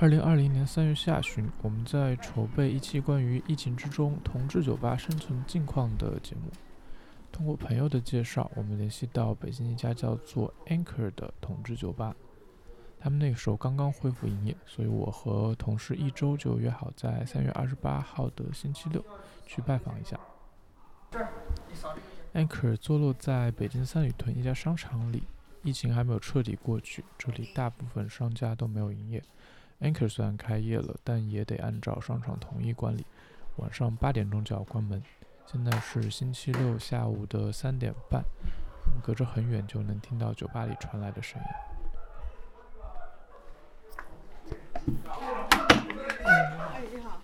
二零二零年三月下旬，我们在筹备一期关于疫情之中同志酒吧生存境况的节目。通过朋友的介绍，我们联系到北京一家叫做 Anchor 的同志酒吧。他们那个时候刚刚恢复营业，所以我和同事一周就约好在三月二十八号的星期六去拜访一下。Anchor 坐落在北京三里屯一家商场里，疫情还没有彻底过去，这里大部分商家都没有营业。Anchor 虽然开业了，但也得按照商场统一管理，晚上八点钟就要关门。现在是星期六下午的三点半，隔着很远就能听到酒吧里传来的声音。哎，你好。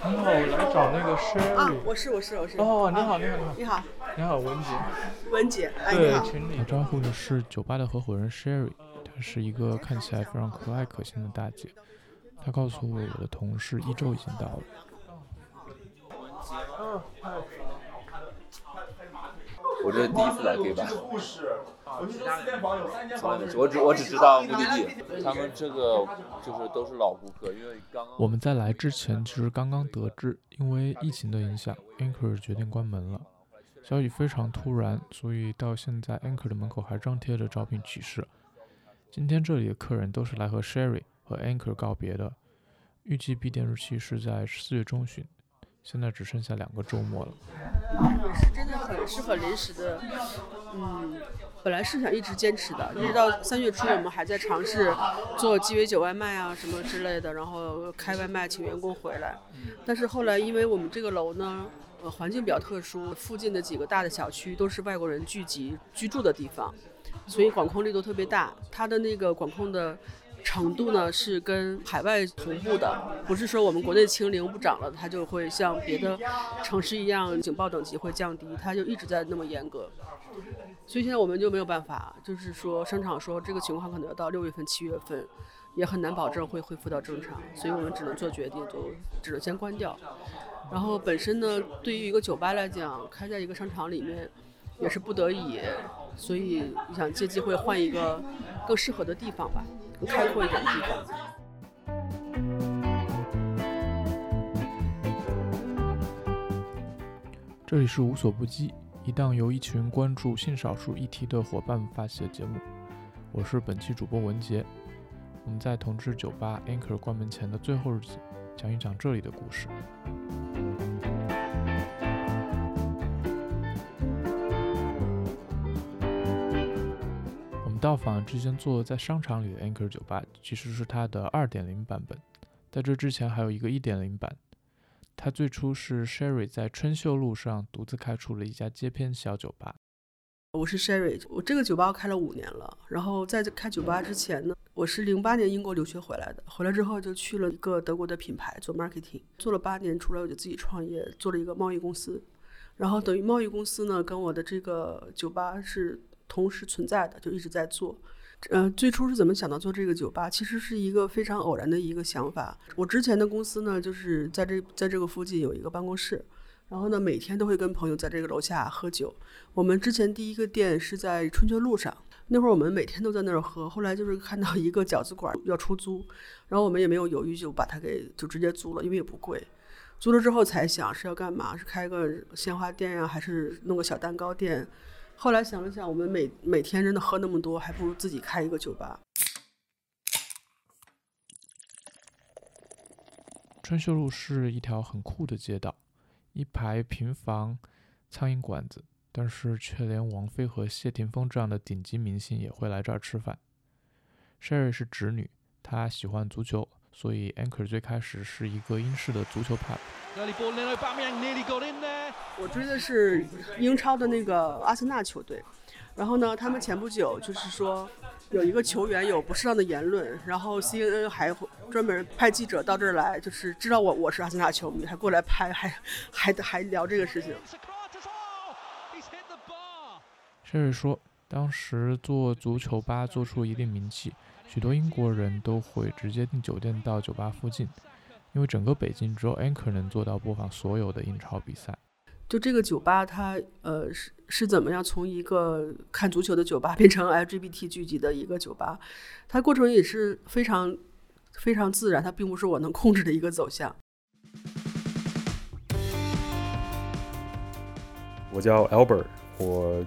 你好，我来找那个 Sherry。啊，我是我是我是。哦，你好，你好，你好。你好。你好，文杰。文杰，哎，你对，好。请你打招呼的是酒吧的合伙人 Sherry，她是一个看起来非常可爱可亲的大姐。她告诉我，我的同事一周已经到了。我这是第一次来 gay 吧，从来没去，我只我只知道目的地。他们这个就是都是老顾客，因为刚刚我们在来之前其实刚刚得知，因为疫情的影响，Anchor 决定关门了。消息非常突然，所以到现在 Anchor 的门口还张贴着招聘启事。今天这里的客人都是来和 Sherry 和 Anchor 告别的，预计闭店日期是在四月中旬。现在只剩下两个周末了。是真的很是很临时的，嗯，本来是想一直坚持的，一直到三月初，我们还在尝试做鸡尾酒外卖啊什么之类的，然后开外卖请员工回来。但是后来因为我们这个楼呢，呃，环境比较特殊，附近的几个大的小区都是外国人聚集居住的地方，所以管控力度特别大。它的那个管控的。程度呢是跟海外同步的，不是说我们国内清零不涨了，它就会像别的城市一样警报等级会降低，它就一直在那么严格。所以现在我们就没有办法，就是说商场说这个情况可能要到六月份、七月份，也很难保证会恢复到正常，所以我们只能做决定，就只能先关掉。然后本身呢，对于一个酒吧来讲，开在一个商场里面也是不得已，所以想借机会换一个更适合的地方吧。开阔一点的地方。这里是无所不击，一档由一群关注性少数议题的伙伴发起的节目。我是本期主播文杰。我们在同志酒吧 Anchor 关门前的最后日子，讲一讲这里的故事。到访之前坐在商场里的 Anchor 酒吧，其实是它的2.0版本。在这之前还有一个1.0版。它最初是 Sherry 在春秀路上独自开出了一家街边小酒吧。我是 Sherry，我这个酒吧开了五年了。然后在开酒吧之前呢，我是零八年英国留学回来的。回来之后就去了一个德国的品牌做 marketing，做了八年出来我就自己创业，做了一个贸易公司。然后等于贸易公司呢跟我的这个酒吧是同时存在的，就一直在做。呃，最初是怎么想到做这个酒吧？其实是一个非常偶然的一个想法。我之前的公司呢，就是在这在这个附近有一个办公室，然后呢，每天都会跟朋友在这个楼下喝酒。我们之前第一个店是在春秋路上，那会儿我们每天都在那儿喝。后来就是看到一个饺子馆要出租，然后我们也没有犹豫，就把它给就直接租了，因为也不贵。租了之后才想是要干嘛？是开个鲜花店呀，还是弄个小蛋糕店？后来想了想，我们每每天真的喝那么多，还不如自己开一个酒吧。春秀路是一条很酷的街道，一排平房、苍蝇馆子，但是却连王菲和谢霆锋这样的顶级明星也会来这儿吃饭。Sherry 是直女，她喜欢足球，所以 Anchor 最开始是一个英式的足球 pub。我追的是英超的那个阿森纳球队，然后呢，他们前不久就是说有一个球员有不适当的言论，然后 CNN 还专门派记者到这儿来，就是知道我我是阿森纳球迷，还过来拍，还还还聊这个事情。Sherry 说，当时做足球吧做出一定名气，许多英国人都会直接订酒店到酒吧附近，因为整个北京只有 Anchor 能做到播放所有的英超比赛。就这个酒吧它，呃是是怎么样从一个看足球的酒吧变成 LGBT 聚集的一个酒吧？它过程也是非常非常自然，它并不是我能控制的一个走向。我叫 Albert，我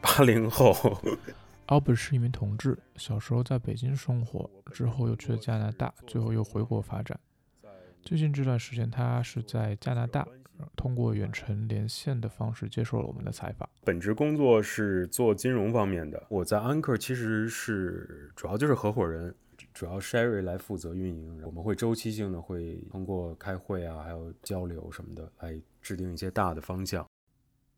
八零后。Albert 是一名同志，小时候在北京生活，之后又去了加拿大，最后又回国发展。最近这段时间，他是在加拿大，通过远程连线的方式接受了我们的采访。本职工作是做金融方面的，我在 Anchor 其实是主要就是合伙人，主要 Sherry 来负责运营。我们会周期性的会通过开会啊，还有交流什么的，来制定一些大的方向。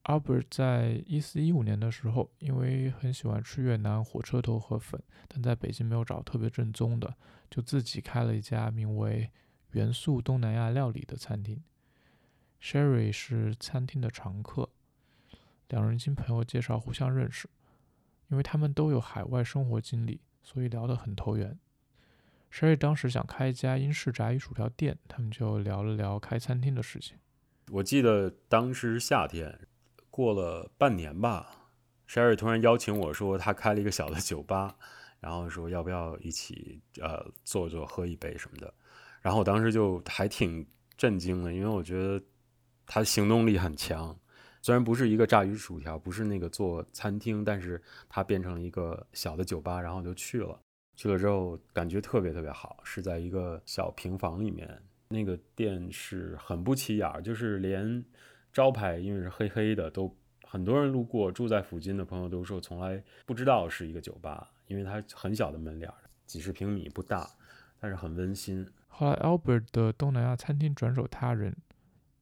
Albert 在一四一五年的时候，因为很喜欢吃越南火车头和粉，但在北京没有找特别正宗的，就自己开了一家名为。元素东南亚料理的餐厅，Sherry 是餐厅的常客，两人经朋友介绍互相认识，因为他们都有海外生活经历，所以聊得很投缘。Sherry 当时想开一家英式炸鱼薯条店，他们就聊了聊开餐厅的事情。我记得当时夏天过了半年吧，Sherry 突然邀请我说他开了一个小的酒吧，然后说要不要一起呃坐坐喝一杯什么的。然后我当时就还挺震惊的，因为我觉得他行动力很强。虽然不是一个炸鱼薯条，不是那个做餐厅，但是他变成了一个小的酒吧，然后就去了。去了之后感觉特别特别好，是在一个小平房里面。那个店是很不起眼，就是连招牌因为是黑黑的，都很多人路过住在附近的朋友都说从来不知道是一个酒吧，因为它很小的门脸，几十平米不大，但是很温馨。后来，Albert 的东南亚餐厅转手他人，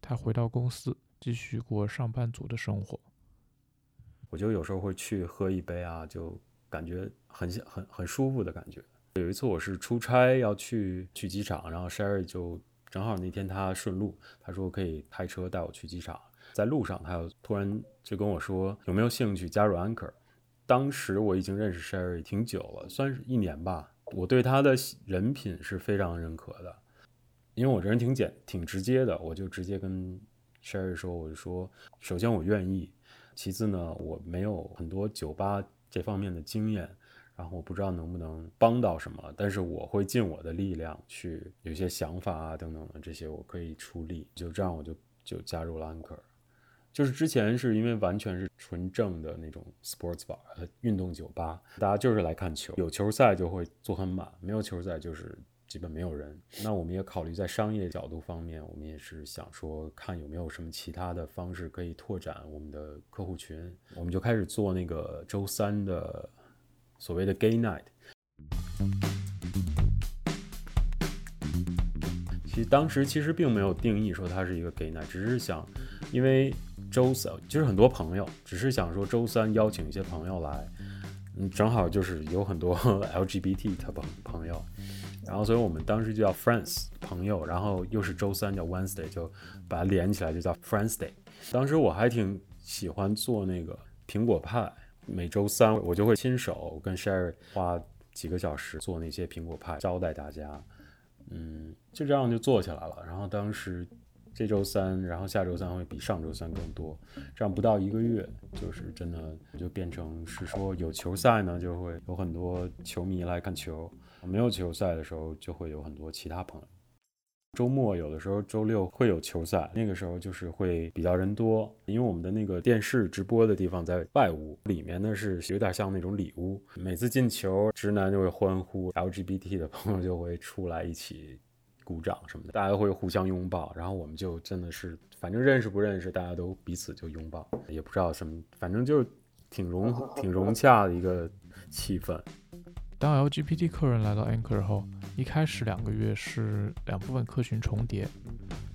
他回到公司继续过上班族的生活。我就有时候会去喝一杯啊，就感觉很很很舒服的感觉。有一次我是出差要去去机场，然后 Sherry 就正好那天他顺路，他说可以开车带我去机场。在路上，他又突然就跟我说有没有兴趣加入 Anchor。当时我已经认识 Sherry 挺久了，算是一年吧。我对他的人品是非常认可的，因为我这人挺简、挺直接的，我就直接跟 Sherry 说，我就说，首先我愿意，其次呢，我没有很多酒吧这方面的经验，然后我不知道能不能帮到什么，但是我会尽我的力量去，有些想法啊等等的这些我可以出力，就这样我就就加入了 Anchor。就是之前是因为完全是纯正的那种 sports bar 和运动酒吧，大家就是来看球，有球赛就会坐很满，没有球赛就是基本没有人。那我们也考虑在商业角度方面，我们也是想说看有没有什么其他的方式可以拓展我们的客户群，我们就开始做那个周三的所谓的 gay night。其实当时其实并没有定义说它是一个 gay night，只是想因为。周三就是很多朋友，只是想说周三邀请一些朋友来，嗯，正好就是有很多 LGBT 的朋朋友，然后所以我们当时就叫 Friends 朋友，然后又是周三叫 Wednesday，就把它连起来就叫 Friends Day。当时我还挺喜欢做那个苹果派，每周三我就会亲手跟 Sherry 花几个小时做那些苹果派招待大家，嗯，就这样就做起来了。然后当时。这周三，然后下周三会比上周三更多，这样不到一个月，就是真的就变成是说有球赛呢，就会有很多球迷来看球；没有球赛的时候，就会有很多其他朋友。周末有的时候周六会有球赛，那个时候就是会比较人多，因为我们的那个电视直播的地方在外屋，里面呢是有点像那种里屋。每次进球，直男就会欢呼，LGBT 的朋友就会出来一起。鼓掌什么的，大家会互相拥抱，然后我们就真的是，反正认识不认识，大家都彼此就拥抱，也不知道什么，反正就是挺融挺融洽的一个气氛。当 LGBT 客人来到 Anchor 后，一开始两个月是两部分客群重叠，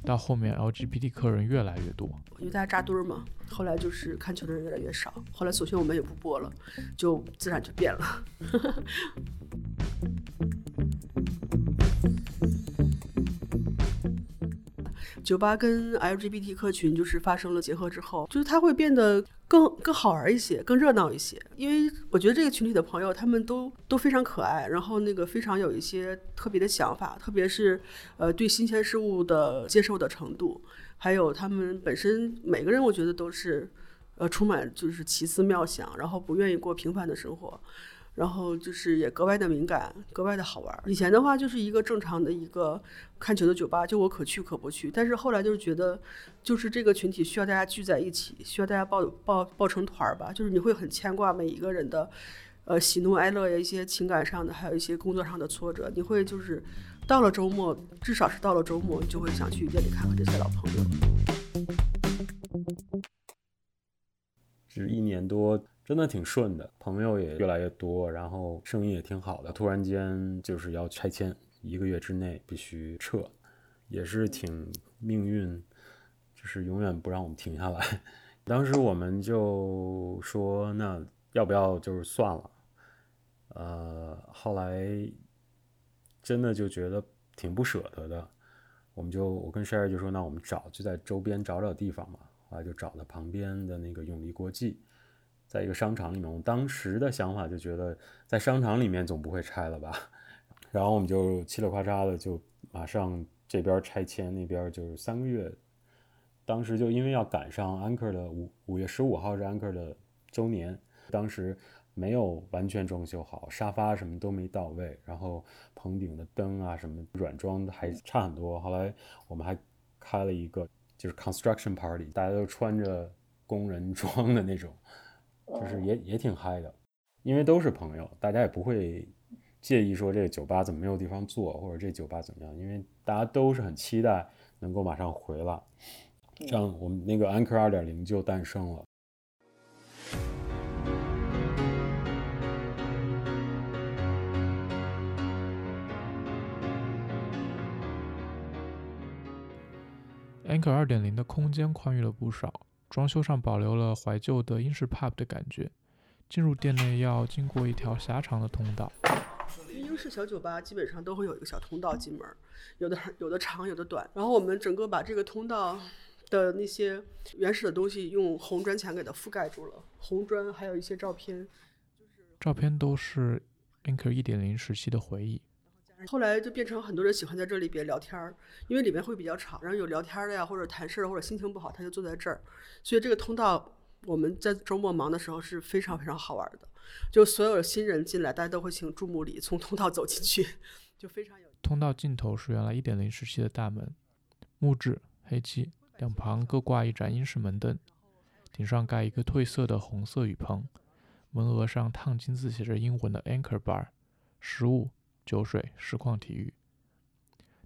到后面 LGBT 客人越来越多，因为大家扎堆儿嘛，后来就是看球的人越来越少，后来索性我们也不播了，就自然就变了。酒吧跟 LGBT 客群就是发生了结合之后，就是它会变得更更好玩一些，更热闹一些。因为我觉得这个群体的朋友他们都都非常可爱，然后那个非常有一些特别的想法，特别是呃对新鲜事物的接受的程度，还有他们本身每个人我觉得都是呃充满就是奇思妙想，然后不愿意过平凡的生活。然后就是也格外的敏感，格外的好玩。以前的话就是一个正常的一个看球的酒吧，就我可去可不去。但是后来就是觉得，就是这个群体需要大家聚在一起，需要大家抱抱抱成团儿吧。就是你会很牵挂每一个人的，呃喜怒哀乐呀，一些情感上的，还有一些工作上的挫折。你会就是到了周末，至少是到了周末，你就会想去店里看看这些老朋友。只一年多。真的挺顺的，朋友也越来越多，然后生意也挺好的。突然间就是要拆迁，一个月之内必须撤，也是挺命运，就是永远不让我们停下来。当时我们就说，那要不要就是算了？呃，后来真的就觉得挺不舍得的，我们就我跟 Sherry 就说，那我们找就在周边找找地方嘛。后来就找了旁边的那个永利国际。在一个商场里面，我当时的想法就觉得，在商场里面总不会拆了吧？然后我们就嘁哩喀喳的就马上这边拆迁，那边就是三个月。当时就因为要赶上 Anchor 的五五月十五号是 Anchor 的周年，当时没有完全装修好，沙发什么都没到位，然后棚顶的灯啊什么软装还差很多。后来我们还开了一个就是 construction party，大家都穿着工人装的那种。就是也也挺嗨的，因为都是朋友，大家也不会介意说这个酒吧怎么没有地方坐，或者这酒吧怎么样，因为大家都是很期待能够马上回来，这样我们那个 Anchor 二点零就诞生了。Anchor 二点零的空间宽裕了不少。装修上保留了怀旧的英式 pub 的感觉。进入店内要经过一条狭长的通道。英式小酒吧基本上都会有一个小通道进门，有的有的长，有的短。然后我们整个把这个通道的那些原始的东西用红砖墙给它覆盖住了。红砖还有一些照片，照片都是 Anchor 一点零时期的回忆。后来就变成很多人喜欢在这里边聊天儿，因为里面会比较吵，然后有聊天的呀，或者谈事儿，或者心情不好，他就坐在这儿。所以这个通道我们在周末忙的时候是非常非常好玩的。就所有新人进来，大家都会请注目礼从通道走进去，就非常有。通道尽头是原来一点零时期的大门，木质黑漆，两旁各挂一盏英式门灯，顶上盖一个褪色的红色雨棚，门额上烫金字写着英文的 Anchor Bar，食物。酒水、实况体育。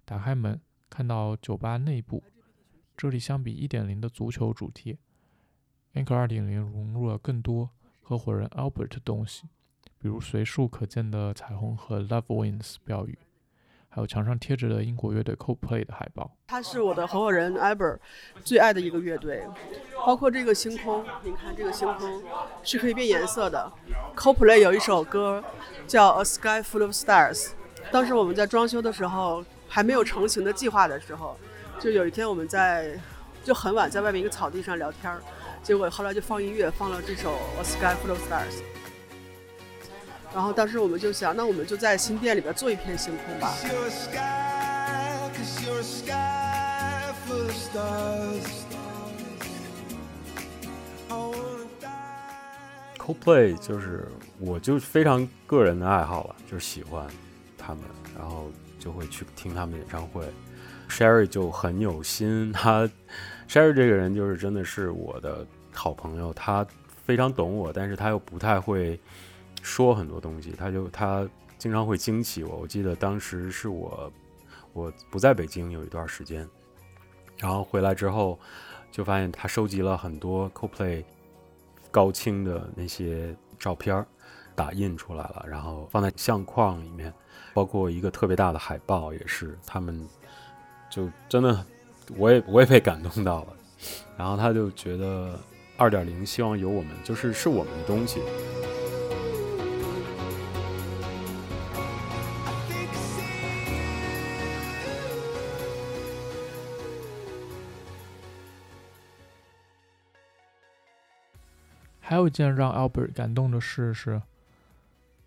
打开门，看到酒吧内部。这里相比1.0的足球主题，Anchor 2.0融入了更多合伙人 Albert 的东西，比如随处可见的彩虹和 Love Wins 标语，还有墙上贴着的英国乐队 Coldplay 的海报。他是我的合伙人 Albert 最爱的一个乐队，包括这个星空，你看这个星空是可以变颜色的。Coldplay 有一首歌。叫 A Sky Full of Stars。当时我们在装修的时候，还没有成型的计划的时候，就有一天我们在就很晚在外面一个草地上聊天儿，结果后来就放音乐，放了这首 A Sky Full of Stars。然后当时我们就想，那我们就在新店里边做一片星空吧。CoPlay 就是，我就非常个人的爱好了，就是喜欢他们，然后就会去听他们演唱会。Sherry 就很有心，他 Sherry 这个人就是真的是我的好朋友，他非常懂我，但是他又不太会说很多东西，他就他经常会惊奇我。我记得当时是我我不在北京有一段时间，然后回来之后就发现他收集了很多 CoPlay。高清的那些照片打印出来了，然后放在相框里面，包括一个特别大的海报，也是他们就真的，我也我也被感动到了。然后他就觉得二点零希望有我们，就是是我们的东西。还有一件让 Albert 感动的事是，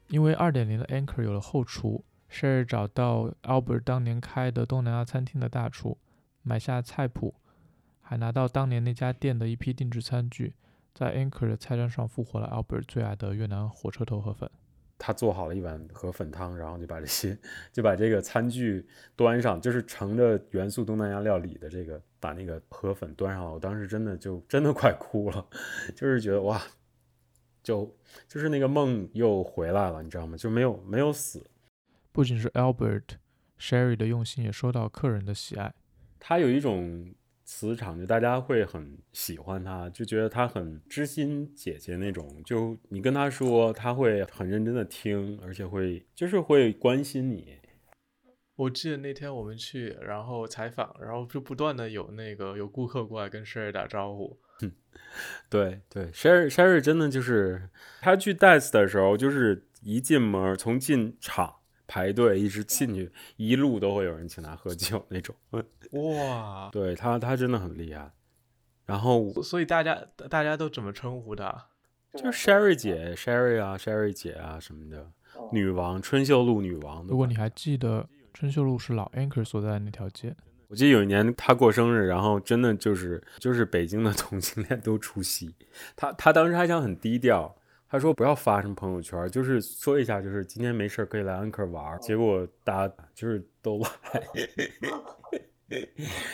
因为2.0的 Anchor 有了后厨，Sherry 找到 Albert 当年开的东南亚餐厅的大厨，买下菜谱，还拿到当年那家店的一批定制餐具，在 Anchor 的菜单上复活了 Albert 最爱的越南火车头河粉。他做好了一碗河粉汤，然后就把这些就把这个餐具端上，就是盛着元素东南亚料理的这个把那个河粉端上来。我当时真的就真的快哭了，就是觉得哇，就就是那个梦又回来了，你知道吗？就没有没有死。不仅是 Albert Sherry 的用心，也受到客人的喜爱。他有一种。磁场就大家会很喜欢他，就觉得他很知心姐姐那种。就你跟他说，他会很认真的听，而且会就是会关心你。我记得那天我们去，然后采访，然后就不断的有那个有顾客过来跟 Sherry 打招呼。对对，Sherry Sherry 真的就是他去 dance 的时候，就是一进门从进场。排队一直进去，一路都会有人请他喝酒那种。哇，对他，他真的很厉害。然后，所以大家大家都怎么称呼他？就是 Sherry 姐，Sherry 啊，Sherry 姐啊什么的，女王，春秀路女王。如果你还记得，春秀路是老 Anchor 所在的那条街。我记得有一年他过生日，然后真的就是就是北京的同性恋都出席。他他当时还想很低调。他说不要发什么朋友圈，就是说一下，就是今天没事可以来 Anchor 玩。结果大家就是都来。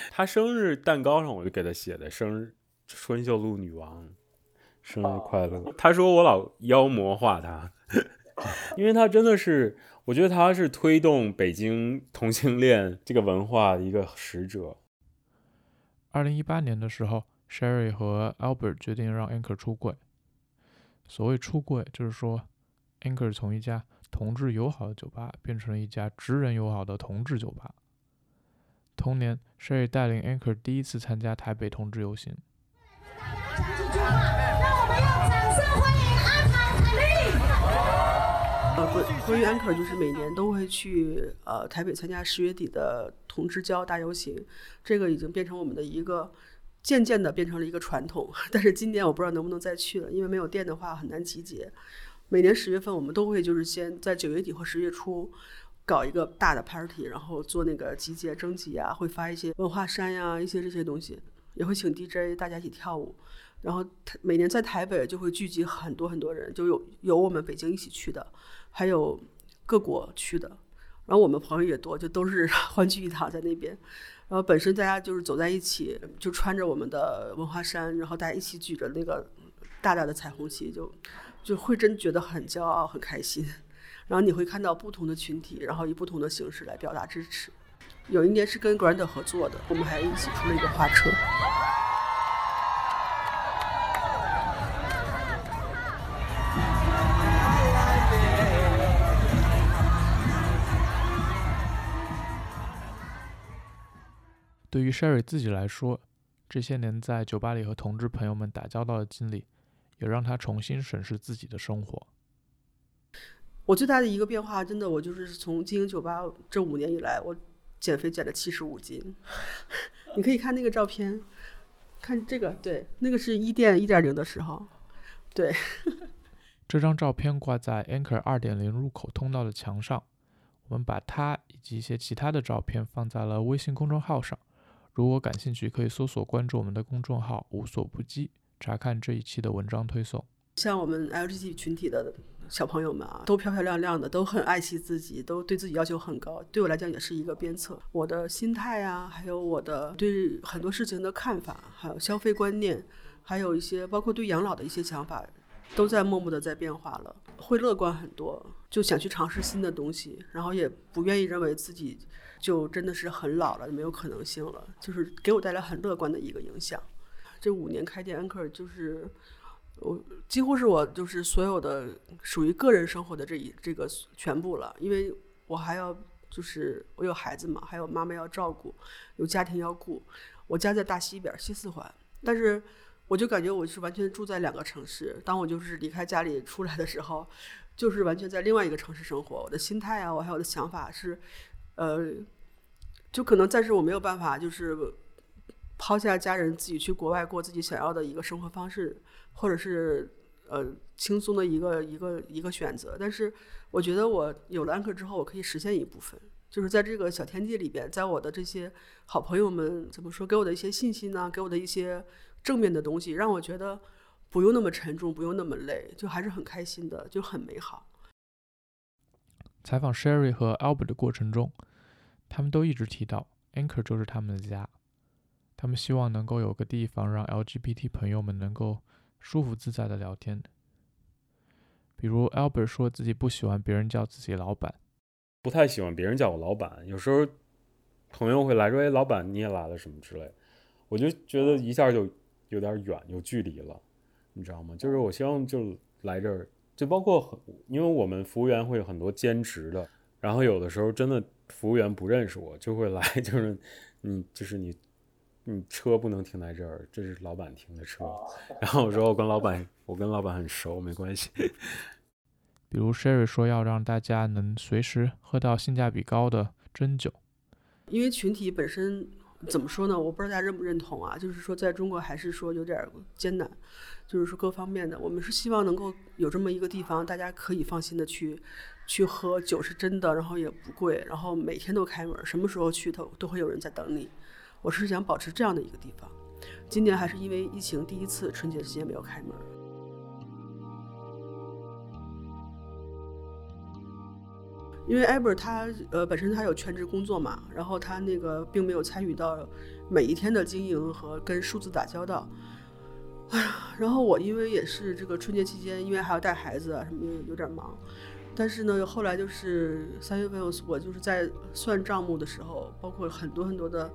他生日蛋糕上我就给他写的生日春秀路女王，生日快乐。他说我老妖魔化他，因为他真的是，我觉得他是推动北京同性恋这个文化的一个使者。二零一八年的时候，Sherry 和 Albert 决定让 Anchor 出柜。所谓出柜，就是说，Anchor 从一家同志友好的酒吧变成了一家直人友好的同志酒吧。同年，Sherry 带领 Anchor 第一次参加台北同志游行。呃，关关于安可就是每年都会去呃台北参加十月底的同志交大游行，这个已经变成我们的一个。渐渐的变成了一个传统，但是今年我不知道能不能再去了，因为没有电的话很难集结。每年十月份我们都会就是先在九月底或十月初搞一个大的 party，然后做那个集结征集啊，会发一些文化衫呀，一些这些东西，也会请 DJ 大家一起跳舞。然后每年在台北就会聚集很多很多人，就有有我们北京一起去的，还有各国去的，然后我们朋友也多，就都是 欢聚一堂在那边。然后本身大家就是走在一起，就穿着我们的文化衫，然后大家一起举着那个大大的彩虹旗，就就会真觉得很骄傲、很开心。然后你会看到不同的群体，然后以不同的形式来表达支持。有一年是跟 Grand 合作的，我们还一起出了一个花车。对于 Sherry 自己来说，这些年在酒吧里和同志朋友们打交道的经历，也让他重新审视自己的生活。我最大的一个变化，真的，我就是从经营酒吧这五年以来，我减肥减了七十五斤。你可以看那个照片，看这个，对，那个是一店一点零的时候，对。这张照片挂在 Anchor 二点零入口通道的墙上，我们把它以及一些其他的照片放在了微信公众号上。如果感兴趣，可以搜索关注我们的公众号“无所不击”，查看这一期的文章推送。像我们 LGBT 群体的小朋友们啊，都漂漂亮亮的，都很爱惜自己，都对自己要求很高。对我来讲，也是一个鞭策。我的心态啊，还有我的对很多事情的看法，还有消费观念，还有一些包括对养老的一些想法，都在默默的在变化了，会乐观很多，就想去尝试新的东西，然后也不愿意认为自己。就真的是很老了，没有可能性了，就是给我带来很乐观的一个影响。这五年开店，Anchor 就是我几乎是我就是所有的属于个人生活的这一这个全部了，因为我还要就是我有孩子嘛，还有妈妈要照顾，有家庭要顾。我家在大西边西四环，但是我就感觉我是完全住在两个城市。当我就是离开家里出来的时候，就是完全在另外一个城市生活。我的心态啊，我还有我的想法是。呃，就可能暂时我没有办法，就是抛下家人自己去国外过自己想要的一个生活方式，或者是呃轻松的一个一个一个选择。但是我觉得我有了安克之后，我可以实现一部分，就是在这个小天地里边，在我的这些好朋友们怎么说给我的一些信心呢？给我的一些正面的东西，让我觉得不用那么沉重，不用那么累，就还是很开心的，就很美好。采访 Sherry 和 Albert 的过程中，他们都一直提到 Anchor 就是他们的家。他们希望能够有个地方让 LGBT 朋友们能够舒服自在的聊天。比如 Albert 说自己不喜欢别人叫自己老板，不太喜欢别人叫我老板。有时候朋友会来说：“哎，老板你也来了什么之类。”我就觉得一下就有点远，有距离了，你知道吗？就是我希望就来这儿，就包括很，因为我们服务员会有很多兼职的，然后有的时候真的服务员不认识我，就会来，就是你就是你。你车不能停在这儿，这是老板停的车。然后我说我跟老板，我跟老板很熟，没关系。比如 Sherry 说要让大家能随时喝到性价比高的真酒，因为群体本身怎么说呢？我不知道大家认不认同啊。就是说在中国还是说有点艰难，就是说各方面的，我们是希望能够有这么一个地方，大家可以放心的去去喝酒是真的，然后也不贵，然后每天都开门，什么时候去都都会有人在等你。我是想保持这样的一个地方。今年还是因为疫情，第一次春节期间没有开门。因为 Aber 他呃本身他有全职工作嘛，然后他那个并没有参与到每一天的经营和跟数字打交道。哎呀，然后我因为也是这个春节期间，因为还要带孩子啊什么，有点忙。但是呢，后来就是三月份，我就是在算账目的时候，包括很多很多的。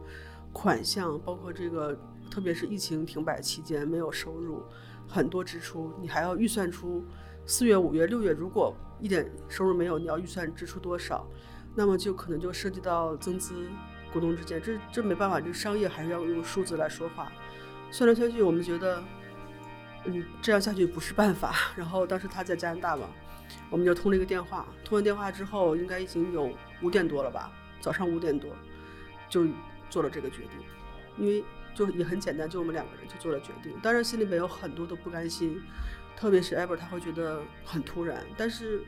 款项包括这个，特别是疫情停摆期间没有收入，很多支出，你还要预算出四月、五月、六月，如果一点收入没有，你要预算支出多少，那么就可能就涉及到增资股东之间，这这没办法，这商业还是要用数字来说话。算来算去，我们觉得，嗯，这样下去不是办法。然后当时他在加拿大嘛，我们就通了一个电话，通完电话之后，应该已经有五点多了吧，早上五点多，就。做了这个决定，因为就也很简单，就我们两个人就做了决定。当然心里面有很多的不甘心，特别是 ever 他会觉得很突然，但是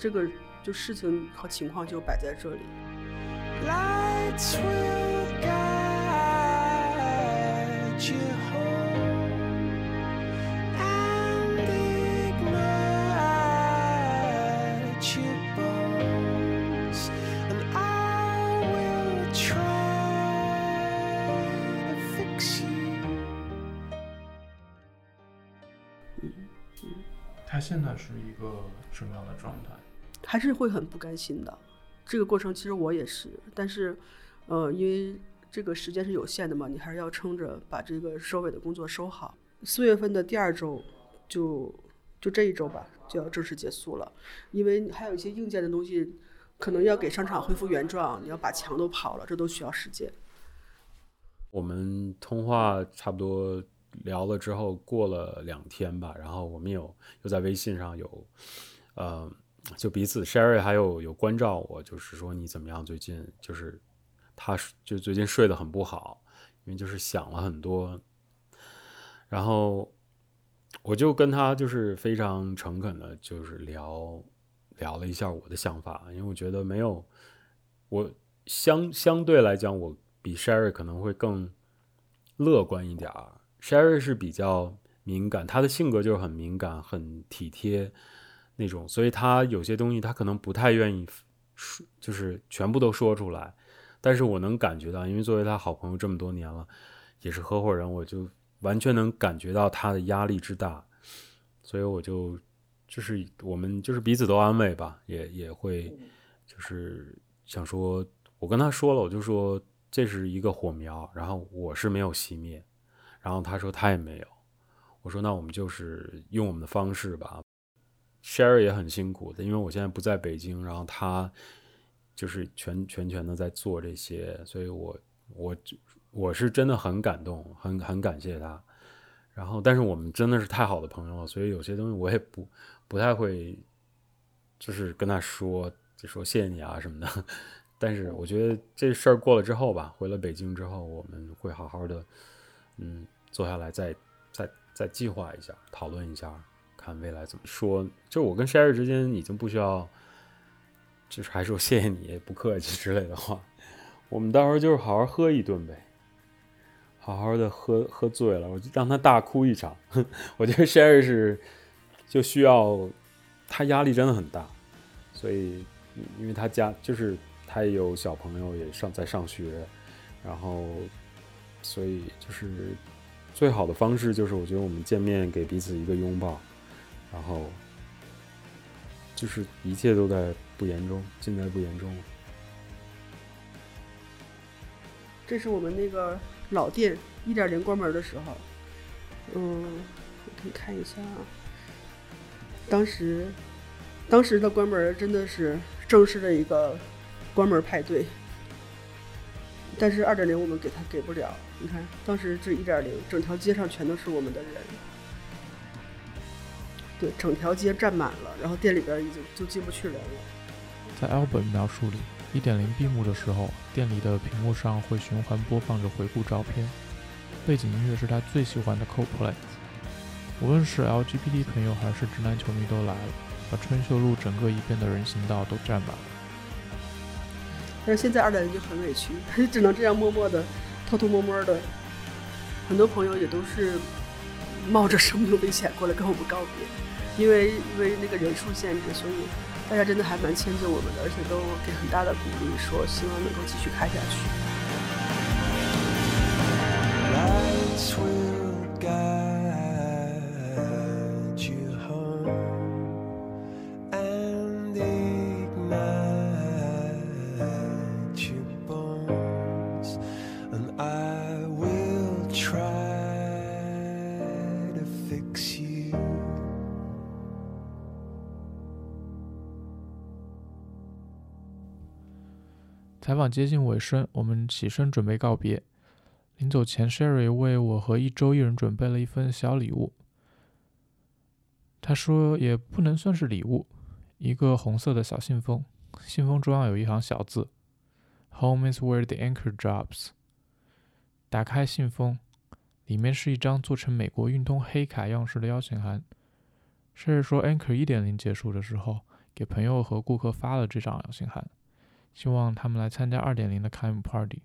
这个就事情和情况就摆在这里。现在是一个什么样的状态？还是会很不甘心的。这个过程其实我也是，但是，呃，因为这个时间是有限的嘛，你还是要撑着把这个收尾的工作收好。四月份的第二周，就就这一周吧，就要正式结束了。因为还有一些硬件的东西，可能要给商场恢复原状，你要把墙都刨了，这都需要时间。我们通话差不多。聊了之后，过了两天吧，然后我们有又在微信上有，呃，就彼此 Sherry 还有有关照我，就是说你怎么样？最近就是他就最近睡得很不好，因为就是想了很多。然后我就跟他就是非常诚恳的，就是聊聊了一下我的想法，因为我觉得没有我相相对来讲，我比 Sherry 可能会更乐观一点儿。Sherry 是比较敏感，他的性格就是很敏感、很体贴那种，所以他有些东西他可能不太愿意说，就是全部都说出来。但是我能感觉到，因为作为他好朋友这么多年了，也是合伙人，我就完全能感觉到他的压力之大，所以我就就是我们就是彼此都安慰吧，也也会就是想说，我跟他说了，我就说这是一个火苗，然后我是没有熄灭。然后他说他也没有，我说那我们就是用我们的方式吧。Sherry 也很辛苦的，因为我现在不在北京，然后他就是全全全的在做这些，所以我我我是真的很感动，很很感谢他。然后，但是我们真的是太好的朋友了，所以有些东西我也不不太会，就是跟他说就说谢谢你啊什么的。但是我觉得这事儿过了之后吧，回了北京之后，我们会好好的，嗯。坐下来再再再计划一下，讨论一下，看未来怎么说。就我跟 Sherry 之间已经不需要，就是还说谢谢你，不客气之类的话。我们到时候就是好好喝一顿呗，好好的喝喝醉了，我就让他大哭一场。我觉得 Sherry 是就需要，他压力真的很大，所以因为他家就是他也有小朋友也上在上学，然后所以就是最好的方式就是我觉得我们见面给彼此一个拥抱，然后就是一切都在不言中，尽在不言中。这是我们那个老店一点零关门的时候，嗯，我看一下啊。当时，当时的关门真的是正式的一个关门派对，但是二点零我们给他给不了。你看，当时这一点零，整条街上全都是我们的人，对，整条街站满了，然后店里边已经就进不去人了。在 Albert 描述里。一点零闭幕的时候，店里的屏幕上会循环播放着回顾照片，背景音乐是他最喜欢的 Coldplay。无论是 LGBT 朋友还是直男球迷都来了，把春秀路整个一边的人行道都占满了。但是现在二代人就很委屈，他 就只能这样默默的、偷偷摸摸的。很多朋友也都是冒着生命危险过来跟我们告别，因为因为那个人数限制，所以。大家真的还蛮迁就我们的，而且都给很大的鼓励，说希望能够继续开下去。接近尾声，我们起身准备告别。临走前，Sherry 为我和一周一人准备了一份小礼物。他说也不能算是礼物，一个红色的小信封，信封中央有一行小字：“Home is where the anchor drops。”打开信封，里面是一张做成美国运通黑卡样式的邀请函。Sherry 说，Anchor 一点零结束的时候，给朋友和顾客发了这张邀请函。希望他们来参加二点零的开幕 party，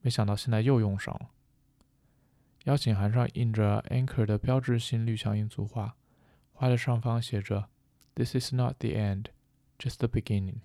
没想到现在又用上了。邀请函上印着 Anchor 的标志性绿墙印足画，画的上方写着 “This is not the end, just the beginning”。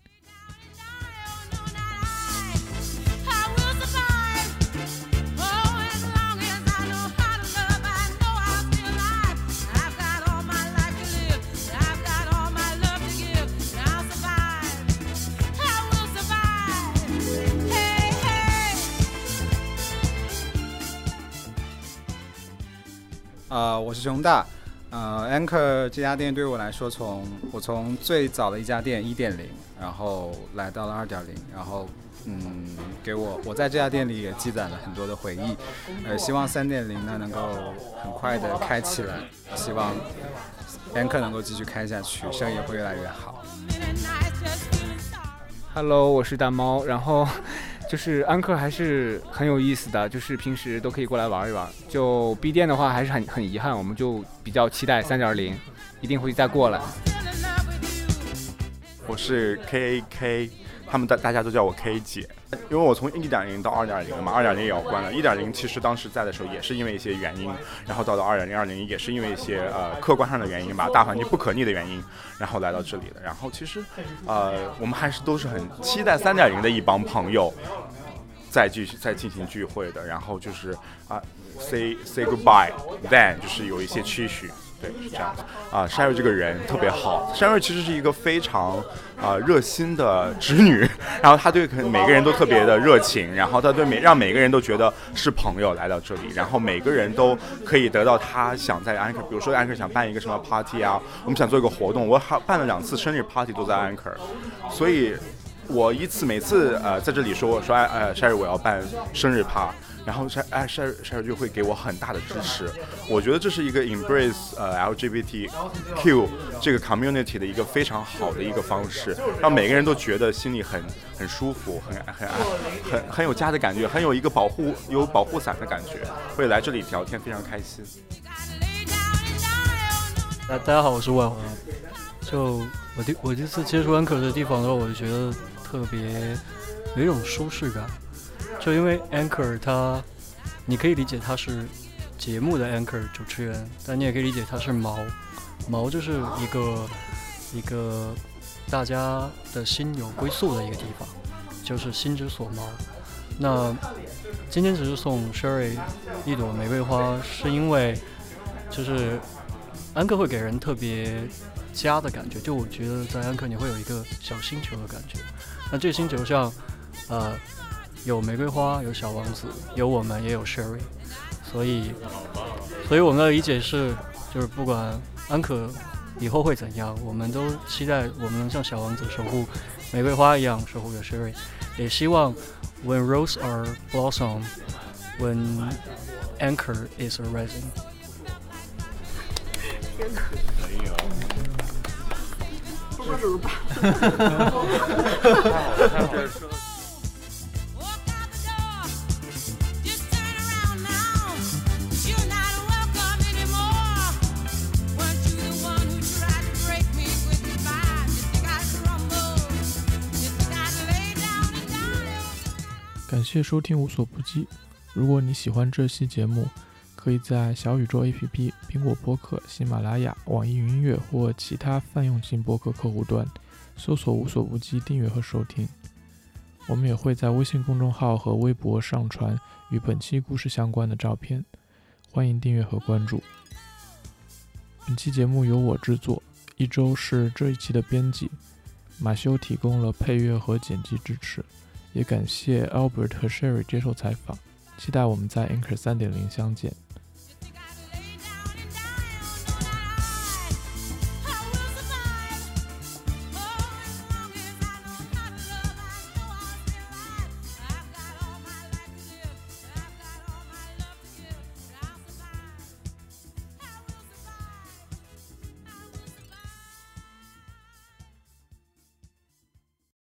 呃，我是熊大，呃，Anchor 这家店对我来说，从我从最早的一家店一点零，然后来到了二点零，然后嗯，给我我在这家店里也积攒了很多的回忆，呃，希望三点零呢能够很快的开起来，希望 Anchor 能够继续开下去，生意会越来越好。Hello，我是大猫，然后。就是安克还是很有意思的，就是平时都可以过来玩一玩。就 B 店的话还是很很遗憾，我们就比较期待三点零，一定会再过来。我是 K A K。他们大大家都叫我 K 姐，因为我从一点零到二点零嘛，二点零也要关了。一点零其实当时在的时候也是因为一些原因，然后到了二点零，二点零也是因为一些呃客观上的原因吧，大环境不可逆的原因，然后来到这里的。然后其实，呃，我们还是都是很期待三点零的一帮朋友再继续再进行聚会的。然后就是啊，say say goodbye，then 就是有一些期许。对，是这样的啊。山瑞这个人特别好，山瑞其实是一个非常啊热心的侄女，然后他对每个人都特别的热情，然后他对每让每个人都觉得是朋友来到这里，然后每个人都可以得到他想在安 r 比如说安 r 想办一个什么 party 啊，我们想做一个活动，我还办了两次生日 party 都在安 r 所以我一次每次呃在这里说说哎呃山瑞我要办生日趴。然后晒哎晒晒就会给我很大的支持，我觉得这是一个 embrace 呃 LGBTQ 这个 community 的一个非常好的一个方式，让每个人都觉得心里很很舒服，很很很很有家的感觉，很有一个保护有保护伞的感觉，会来这里聊天非常开心。大大家好，我是万华。就我第我第一次接触安可的地方的时候，我就觉得特别有一种舒适感。就因为 anchor 它，你可以理解它是节目的 anchor 主持人，但你也可以理解它是毛，毛就是一个一个大家的心有归宿的一个地方，就是心之所毛。那今天只是送 Sherry 一朵玫瑰花，是因为就是安克会给人特别家的感觉，就我觉得在安克你会有一个小星球的感觉。那这个星球上，呃，有玫瑰花，有小王子，有我们，也有 Sherry，所以，所以我们的理解是，就是不管安可以后会怎样，我们都期待我们能像小王子守护玫瑰花一样守护着 Sherry，也希望 When roses are blossom, when anchor is arising。天哪！不知道怎么办。感谢收听无所不击。如果你喜欢这期节目，可以在小宇宙 APP、苹果播客、喜马拉雅、网易云音乐或其他泛用型播客客户端搜索“无所不击”订阅和收听。我们也会在微信公众号和微博上传与本期故事相关的照片，欢迎订阅和关注。本期节目由我制作，一周是这一期的编辑，马修提供了配乐和剪辑支持。也感谢 Albert 和 Sherry 接受采访，期待我们在 Anchor 3.0相见。